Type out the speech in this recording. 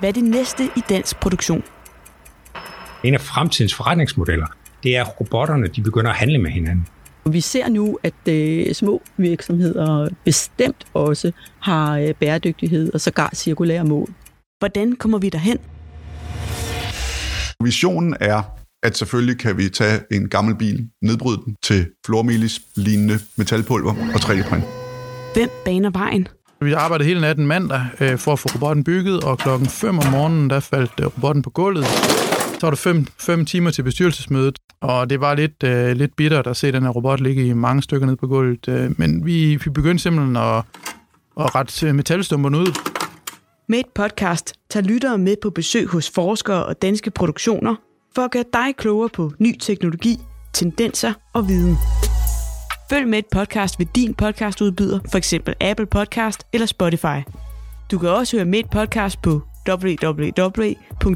hvad er det næste i dansk produktion? En af fremtidens forretningsmodeller, det er, at robotterne de begynder at handle med hinanden. Vi ser nu, at øh, små virksomheder bestemt også har øh, bæredygtighed og sågar cirkulære mål. Hvordan kommer vi derhen? Visionen er, at selvfølgelig kan vi tage en gammel bil, nedbryde den til flormelis lignende metalpulver og 3D-print. Hvem baner vejen? Vi arbejdede hele natten mandag øh, for at få robotten bygget, og klokken 5 om morgenen, der faldt øh, robotten på gulvet. Så var der fem, fem timer til bestyrelsesmødet, og det var lidt, øh, lidt bittert at se den her robot ligge i mange stykker ned på gulvet. Øh, men vi, vi begyndte simpelthen at, at rette øh, metalstumperne ud. Med et podcast tager lyttere med på besøg hos forskere og danske produktioner for at gøre dig klogere på ny teknologi, tendenser og viden. Følg med et podcast ved din podcastudbyder, f.eks. Apple Podcast eller Spotify. Du kan også høre med et podcast på www.made.dk.